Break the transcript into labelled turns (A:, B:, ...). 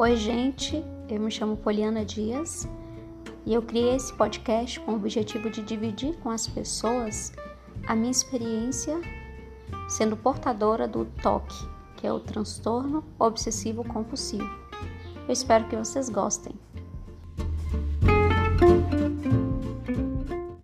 A: Oi, gente, eu me chamo Poliana Dias e eu criei esse podcast com o objetivo de dividir com as pessoas a minha experiência sendo portadora do TOC, que é o transtorno obsessivo compulsivo. Eu espero que vocês gostem.